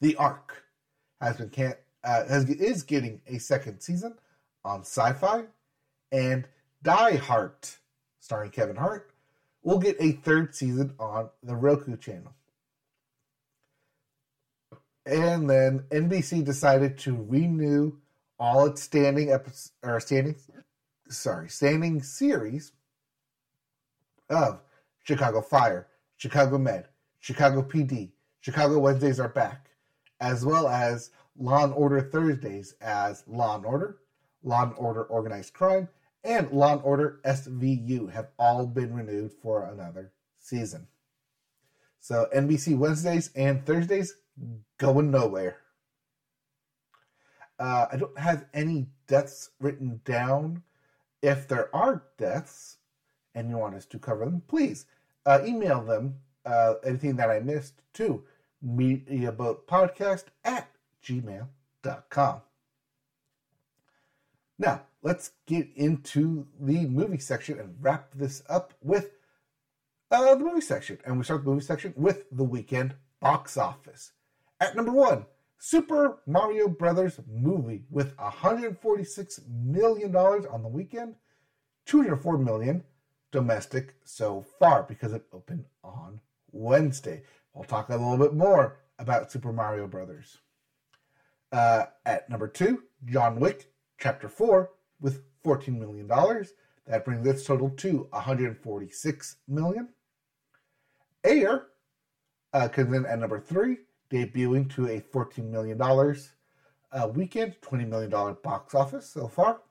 The Ark has been can uh, has, is getting a second season on Syfy, and Die Hart, starring Kevin Hart, will get a third season on the Roku channel. And then NBC decided to renew all its standing episodes or standing sorry, standing series of Chicago Fire, Chicago Med, Chicago PD, Chicago Wednesdays are back, as well as Law and Order Thursdays as Law and Order, Law and Order Organized Crime, and Law and Order SVU have all been renewed for another season. So NBC Wednesdays and Thursdays going nowhere. Uh, I don't have any deaths written down. If there are deaths and you want us to cover them, please uh, email them uh, anything that I missed to mediaboatpodcast at gmail.com. Now, let's get into the movie section and wrap this up with uh, the movie section. And we start the movie section with the weekend box office. At number one, Super Mario Brothers movie with 146 million dollars on the weekend, 204 million domestic so far because it opened on Wednesday. We'll talk a little bit more about Super Mario Brothers. Uh, at number two, John Wick Chapter 4 with $14 million. That brings its total to 146 million. Air uh, comes in at number three, debuting to a $14 million uh, weekend, $20 million box office so far.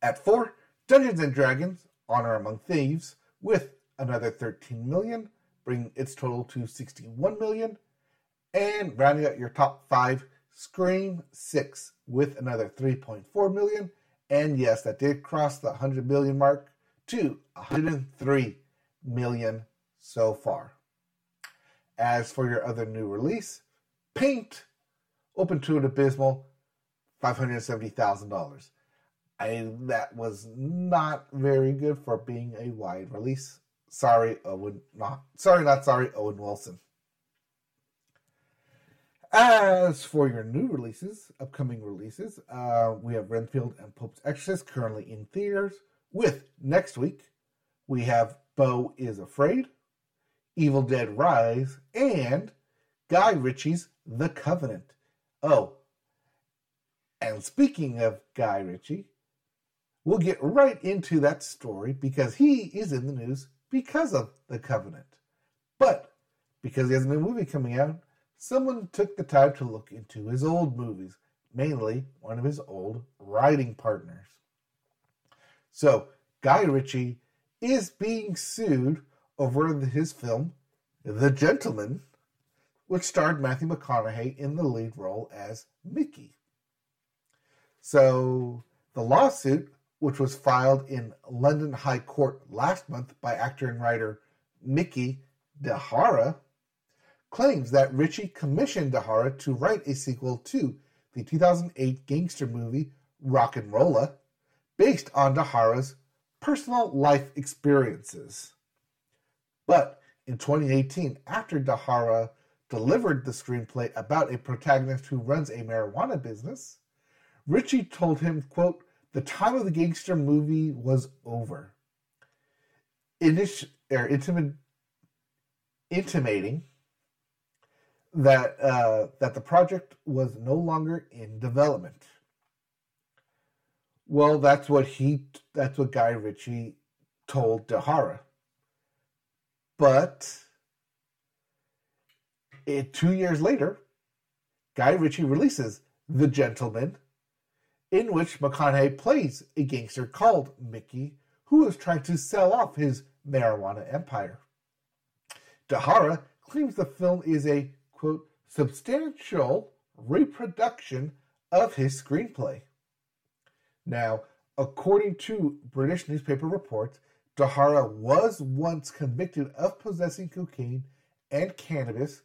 At four, Dungeons and Dragons Honor Among Thieves with another 13 million, bringing its total to 61 million. And rounding out your top five, Scream 6 with another 3.4 million, And yes, that did cross the 100 million mark to 103 million so far. As for your other new release, Paint open to an abysmal $570,000. I that was not very good for being a wide release. Sorry, Owen. Not sorry, not sorry, Owen Wilson. As for your new releases, upcoming releases, uh, we have Renfield and Pope's Exorcist currently in theaters. With next week, we have Beau is Afraid, Evil Dead Rise, and Guy Ritchie's The Covenant. Oh, and speaking of Guy Ritchie, We'll get right into that story because he is in the news because of the covenant. But because he has a new movie coming out, someone took the time to look into his old movies, mainly one of his old writing partners. So, Guy Ritchie is being sued over his film, The Gentlemen, which starred Matthew McConaughey in the lead role as Mickey. So, the lawsuit which was filed in London High Court last month by actor and writer Mickey Dehara, claims that Ritchie commissioned Dehara to write a sequel to the 2008 gangster movie RocknRolla, based on Dehara's personal life experiences. But in 2018, after Dahara delivered the screenplay about a protagonist who runs a marijuana business, Ritchie told him, quote, the time of the gangster movie was over. Init- intimate, intimating that uh, that the project was no longer in development. Well, that's what he that's what Guy Ritchie told Dehara. But it, two years later, Guy Ritchie releases The Gentlemen in which McConaughey plays a gangster called Mickey who is trying to sell off his marijuana empire. Dehara claims the film is a, quote, substantial reproduction of his screenplay. Now, according to British newspaper reports, Dehara was once convicted of possessing cocaine and cannabis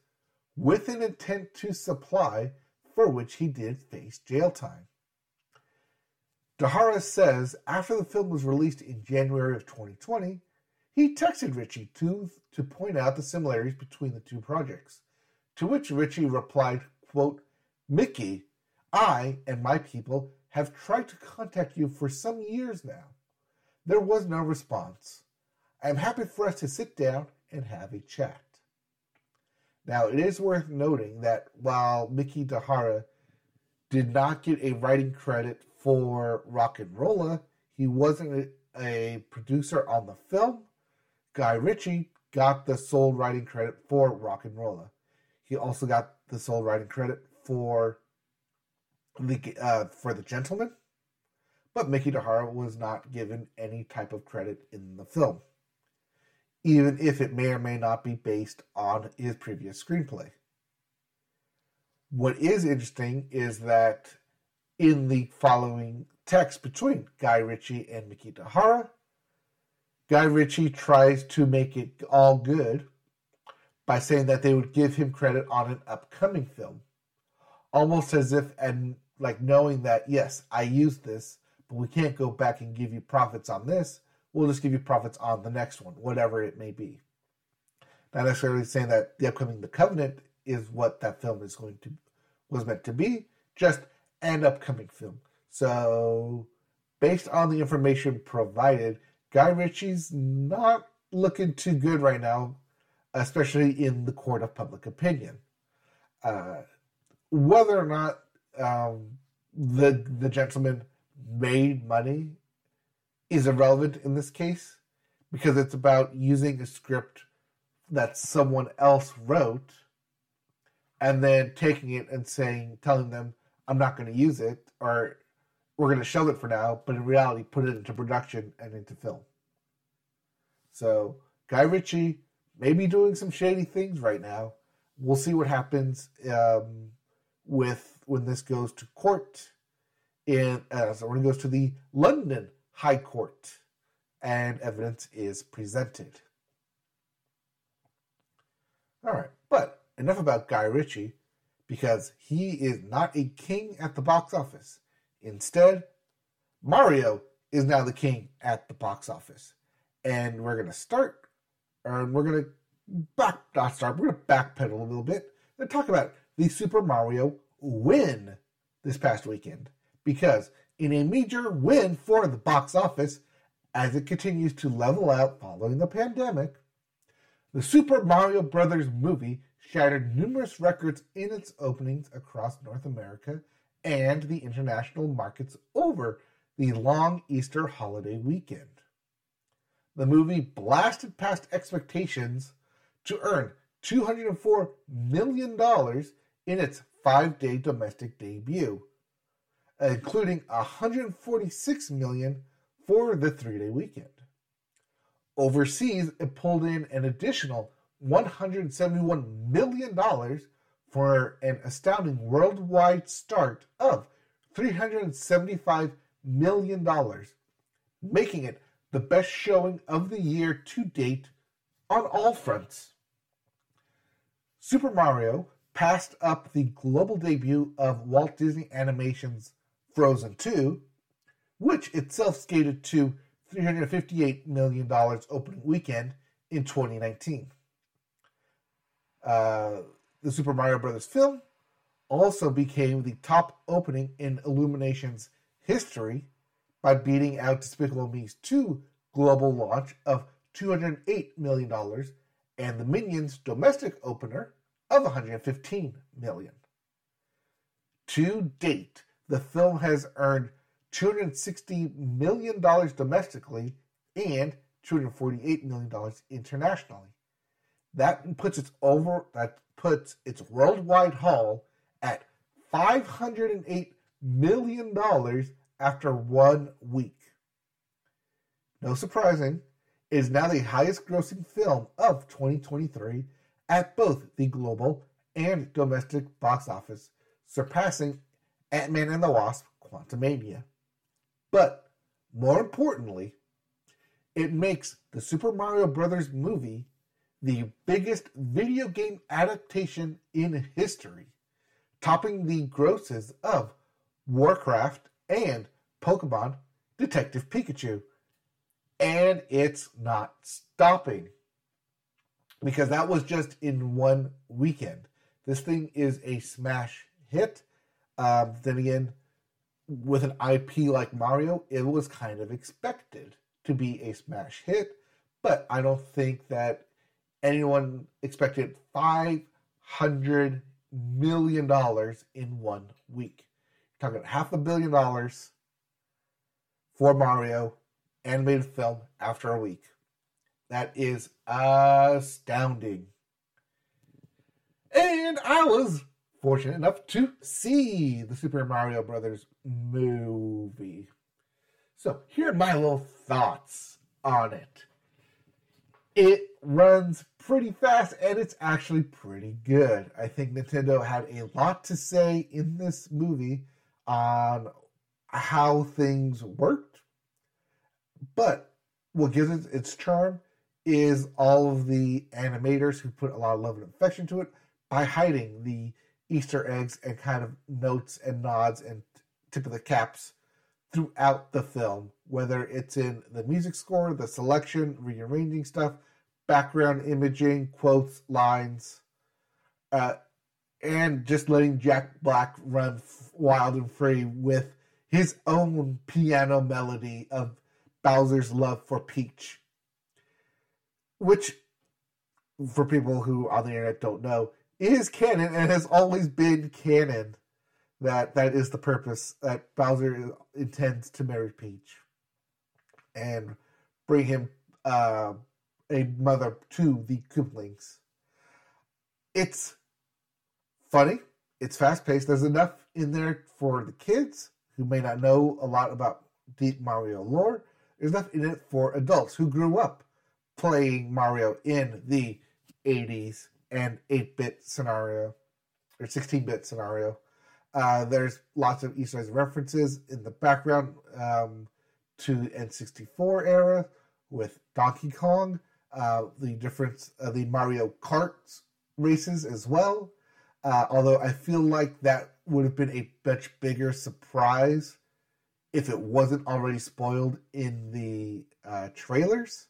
with an intent to supply, for which he did face jail time. Dehara says after the film was released in January of 2020, he texted Ritchie to, to point out the similarities between the two projects. To which Ritchie replied, quote, Mickey, I and my people have tried to contact you for some years now. There was no response. I am happy for us to sit down and have a chat. Now, it is worth noting that while Mickey Dehara did not get a writing credit for RocknRolla, He wasn't a, a producer on the film. Guy Ritchie got the sole writing credit for RocknRolla. He also got the sole writing credit for the uh, for the Gentlemen, but Mickey Dehara was not given any type of credit in the film, even if it may or may not be based on his previous screenplay. What is interesting is that in the following text between Guy Ritchie and Mickey Dehara. Guy Ritchie tries to make it all good by saying that they would give him credit on an upcoming film, almost as if and like knowing that yes, I used this, but we can't go back and give you profits on this. We'll just give you profits on the next one, whatever it may be. Not necessarily saying that the upcoming The Covenant is what that film is going to was meant to be, just an upcoming film. So, based on the information provided, Guy Ritchie's not looking too good right now, especially in the court of public opinion. Uh, whether or not um, the the gentleman made money is irrelevant in this case because it's about using a script that someone else wrote and then taking it and saying telling them i'm not going to use it or we're going to shelve it for now but in reality put it into production and into film. So guy ritchie may be doing some shady things right now. We'll see what happens um, with when this goes to court in uh, so when it goes to the london high court and evidence is presented all right, but enough about Guy Ritchie because he is not a king at the box office. Instead, Mario is now the king at the box office. And we're going to start, and we're going to back, not start, we're going to backpedal a little bit and talk about the Super Mario win this past weekend. Because in a major win for the box office, as it continues to level out following the pandemic, the Super Mario Bros. movie shattered numerous records in its openings across North America and the international markets over the long Easter holiday weekend. The movie blasted past expectations to earn $204 million in its five day domestic debut, including 146 million for the three day weekend. Overseas, it pulled in an additional $171 million for an astounding worldwide start of $375 million, making it the best showing of the year to date on all fronts. Super Mario passed up the global debut of Walt Disney Animation's Frozen 2, which itself skated to $358 million opening weekend in 2019. Uh, the Super Mario Brothers film also became the top opening in Illumination's history by beating out Despicable Me's 2 global launch of $208 million and the Minions domestic opener of 115 million. To date, the film has earned $260 million domestically and $248 million internationally. That puts its over that puts its worldwide haul at $508 million after one week. No surprising, it is now the highest grossing film of 2023 at both the global and domestic box office, surpassing Ant Man and the Wasp Quantumania. But more importantly, it makes the Super Mario Brothers movie the biggest video game adaptation in history, topping the grosses of Warcraft and Pokemon Detective Pikachu. And it's not stopping because that was just in one weekend. This thing is a smash hit. Um, then again, with an IP like Mario, it was kind of expected to be a smash hit, but I don't think that anyone expected $500 million in one week. You're talking half a billion dollars for Mario animated film after a week. That is astounding. And I was fortunate enough to see the Super Mario Brothers movie. So, here are my little thoughts on it. It runs pretty fast and it's actually pretty good. I think Nintendo had a lot to say in this movie on how things worked. But what gives it its charm is all of the animators who put a lot of love and affection to it by hiding the Easter eggs and kind of notes and nods and tip of the caps throughout the film, whether it's in the music score, the selection, rearranging stuff, background imaging, quotes, lines, uh, and just letting Jack Black run wild and free with his own piano melody of Bowser's love for Peach, which, for people who on the internet don't know, is canon and has always been canon. That that is the purpose that Bowser intends to marry Peach and bring him uh, a mother to the Koopalings. It's funny. It's fast paced. There's enough in there for the kids who may not know a lot about deep Mario lore. There's enough in it for adults who grew up playing Mario in the 80s and 8 bit scenario or 16 bit scenario. Uh, there's lots of Easter eggs references in the background um, to N64 era with Donkey Kong, uh, the difference, uh, the Mario Kart races as well. Uh, although I feel like that would have been a much bigger surprise if it wasn't already spoiled in the uh, trailers.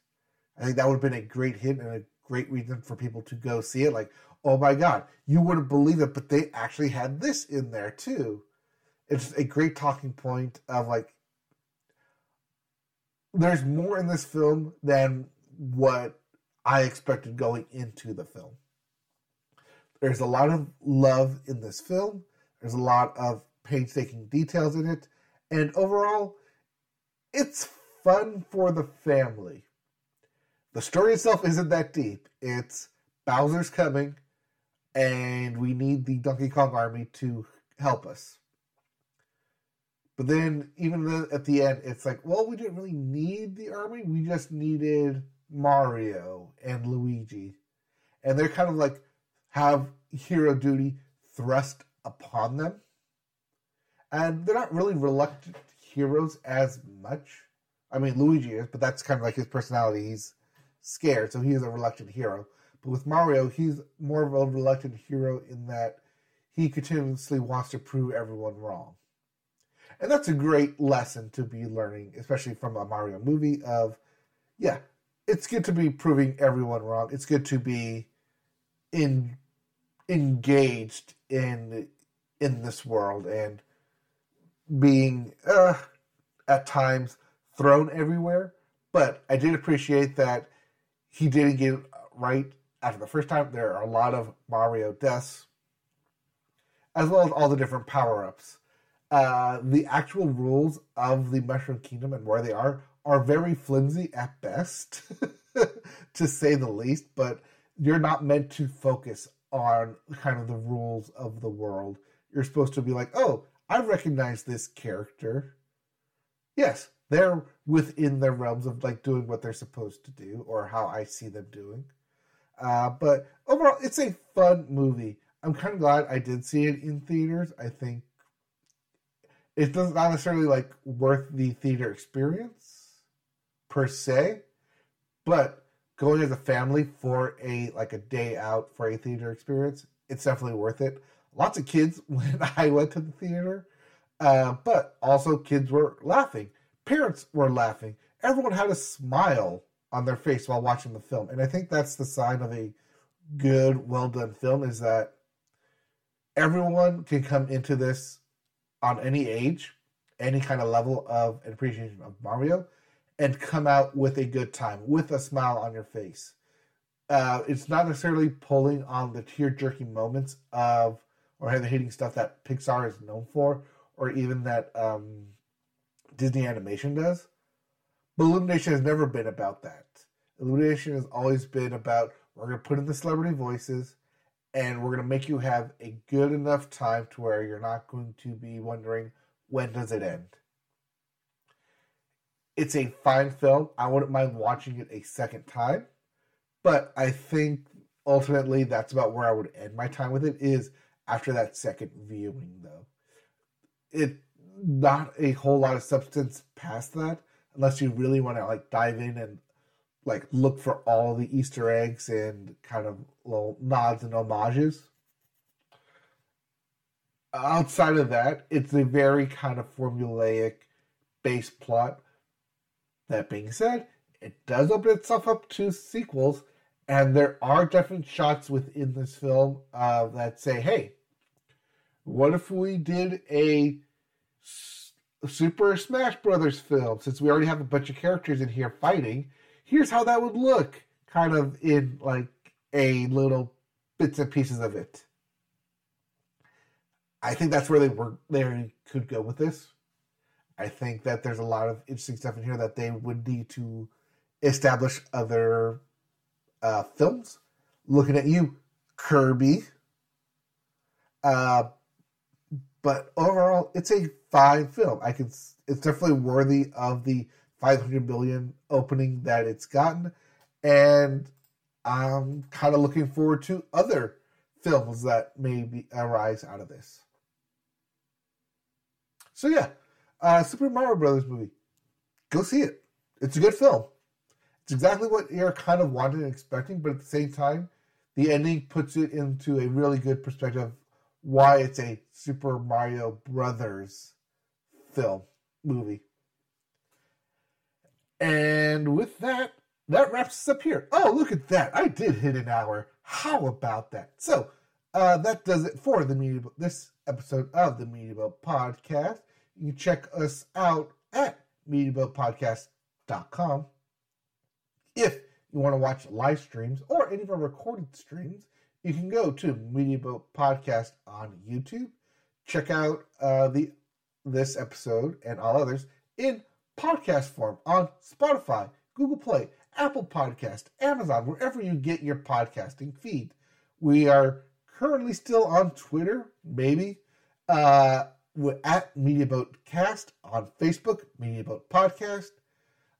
I think that would have been a great hit and a great reason for people to go see it. Like, oh my god, you wouldn't believe it, but they actually had this in there too. It's a great talking point of like, there's more in this film than what I expected going into the film. There's a lot of love in this film. There's a lot of painstaking details in it. And overall, it's fun for the family. The story itself isn't that deep. It's Bowser's coming, and we need the Donkey Kong army to help us. But then, even at the end, it's like, well, we didn't really need the army. We just needed Mario and Luigi. And they're kind of like have hero duty thrust upon them. And they're not really reluctant heroes as much. I mean, Luigi is, but that's kind of like his personality. He's scared, so he is a reluctant hero. But with Mario, he's more of a reluctant hero in that he continuously wants to prove everyone wrong. And that's a great lesson to be learning, especially from a Mario movie of, yeah, it's good to be proving everyone wrong. It's good to be in engaged in in this world and being uh, at times thrown everywhere. But I did appreciate that he didn't get it right after the first time. There are a lot of Mario deaths, as well as all the different power ups. Uh, the actual rules of the Mushroom Kingdom and where they are are very flimsy at best, to say the least, but you're not meant to focus on kind of the rules of the world. You're supposed to be like, oh, I recognize this character. Yes, they're within their realms of like doing what they're supposed to do or how I see them doing. Uh, but overall, it's a fun movie. I'm kind of glad I did see it in theaters. I think it doesn't not necessarily like worth the theater experience per se, but going as a family for a like a day out for a theater experience, it's definitely worth it. Lots of kids when I went to the theater, uh, but also kids were laughing. Parents were laughing. Everyone had a smile on their face while watching the film, and I think that's the sign of a good, well done film. Is that everyone can come into this on any age, any kind of level of appreciation of Mario, and come out with a good time, with a smile on your face. Uh, it's not necessarily pulling on the tear jerking moments of or the hitting stuff that Pixar is known for, or even that um, Disney animation does. But Illumination has never been about that. Illumination has always been about we're going to put in the celebrity voices and we're going to make you have a good enough time to where you're not going to be wondering when does it end it's a fine film. I wouldn't mind watching it a second time, but I think ultimately that's about where I would end my time with it. Is after that second viewing, though, it not a whole lot of substance past that. unless you really want to like dive in and like look for all the Easter eggs and kind of little nods and homages. Outside of that, it's a very kind of formulaic base plot. That being said, it does open itself up to sequels, and there are different shots within this film uh, that say, hey, what if we did a Super Smash Brothers film? Since we already have a bunch of characters in here fighting, here's how that would look, kind of in like a little bits and pieces of it. I think that's where they were they could go with this. I think that there's a lot of interesting stuff in here that they would need to establish other uh, films. Looking at you, Kirby. Uh, but overall, it's a fine film. I can. It's definitely worthy of the 500 million opening that it's gotten, and I'm kind of looking forward to other films that may arise out of this. So yeah, uh, Super Mario Brothers movie, go see it. It's a good film. It's exactly what you're kind of wanting and expecting, but at the same time, the ending puts it into a really good perspective why it's a Super Mario Brothers film movie. And with that, that wraps us up here. Oh, look at that. I did hit an hour. How about that? So, uh, that does it for the Media this episode of the Media Boat Podcast. You can check us out at MediaBoatPodcast.com. If you want to watch live streams or any of our recorded streams, you can go to Media Boat Podcast on YouTube. Check out uh, the this episode and all others in podcast form on Spotify, Google Play, Apple Podcast, Amazon, wherever you get your podcasting feed. We are currently still on Twitter, maybe uh, at MediaBoatCast on Facebook, MediaBoat Podcast.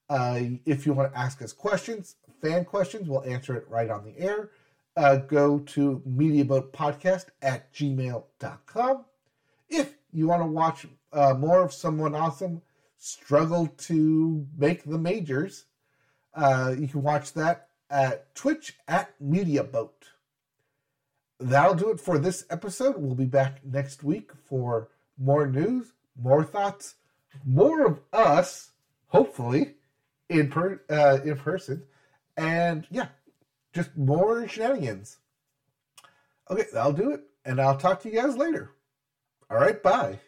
Uh, if you want to ask us questions, fan questions, we'll answer it right on the air uh, go to mediaboatpodcast at gmail.com. If you want to watch uh, more of someone awesome struggle to make the majors, uh, you can watch that at Twitch at MediaBoat. That'll do it for this episode. We'll be back next week for more news, more thoughts, more of us, hopefully, in per, uh, in person. And yeah, just more shenanigans. Okay, that'll do it. And I'll talk to you guys later. All right, bye.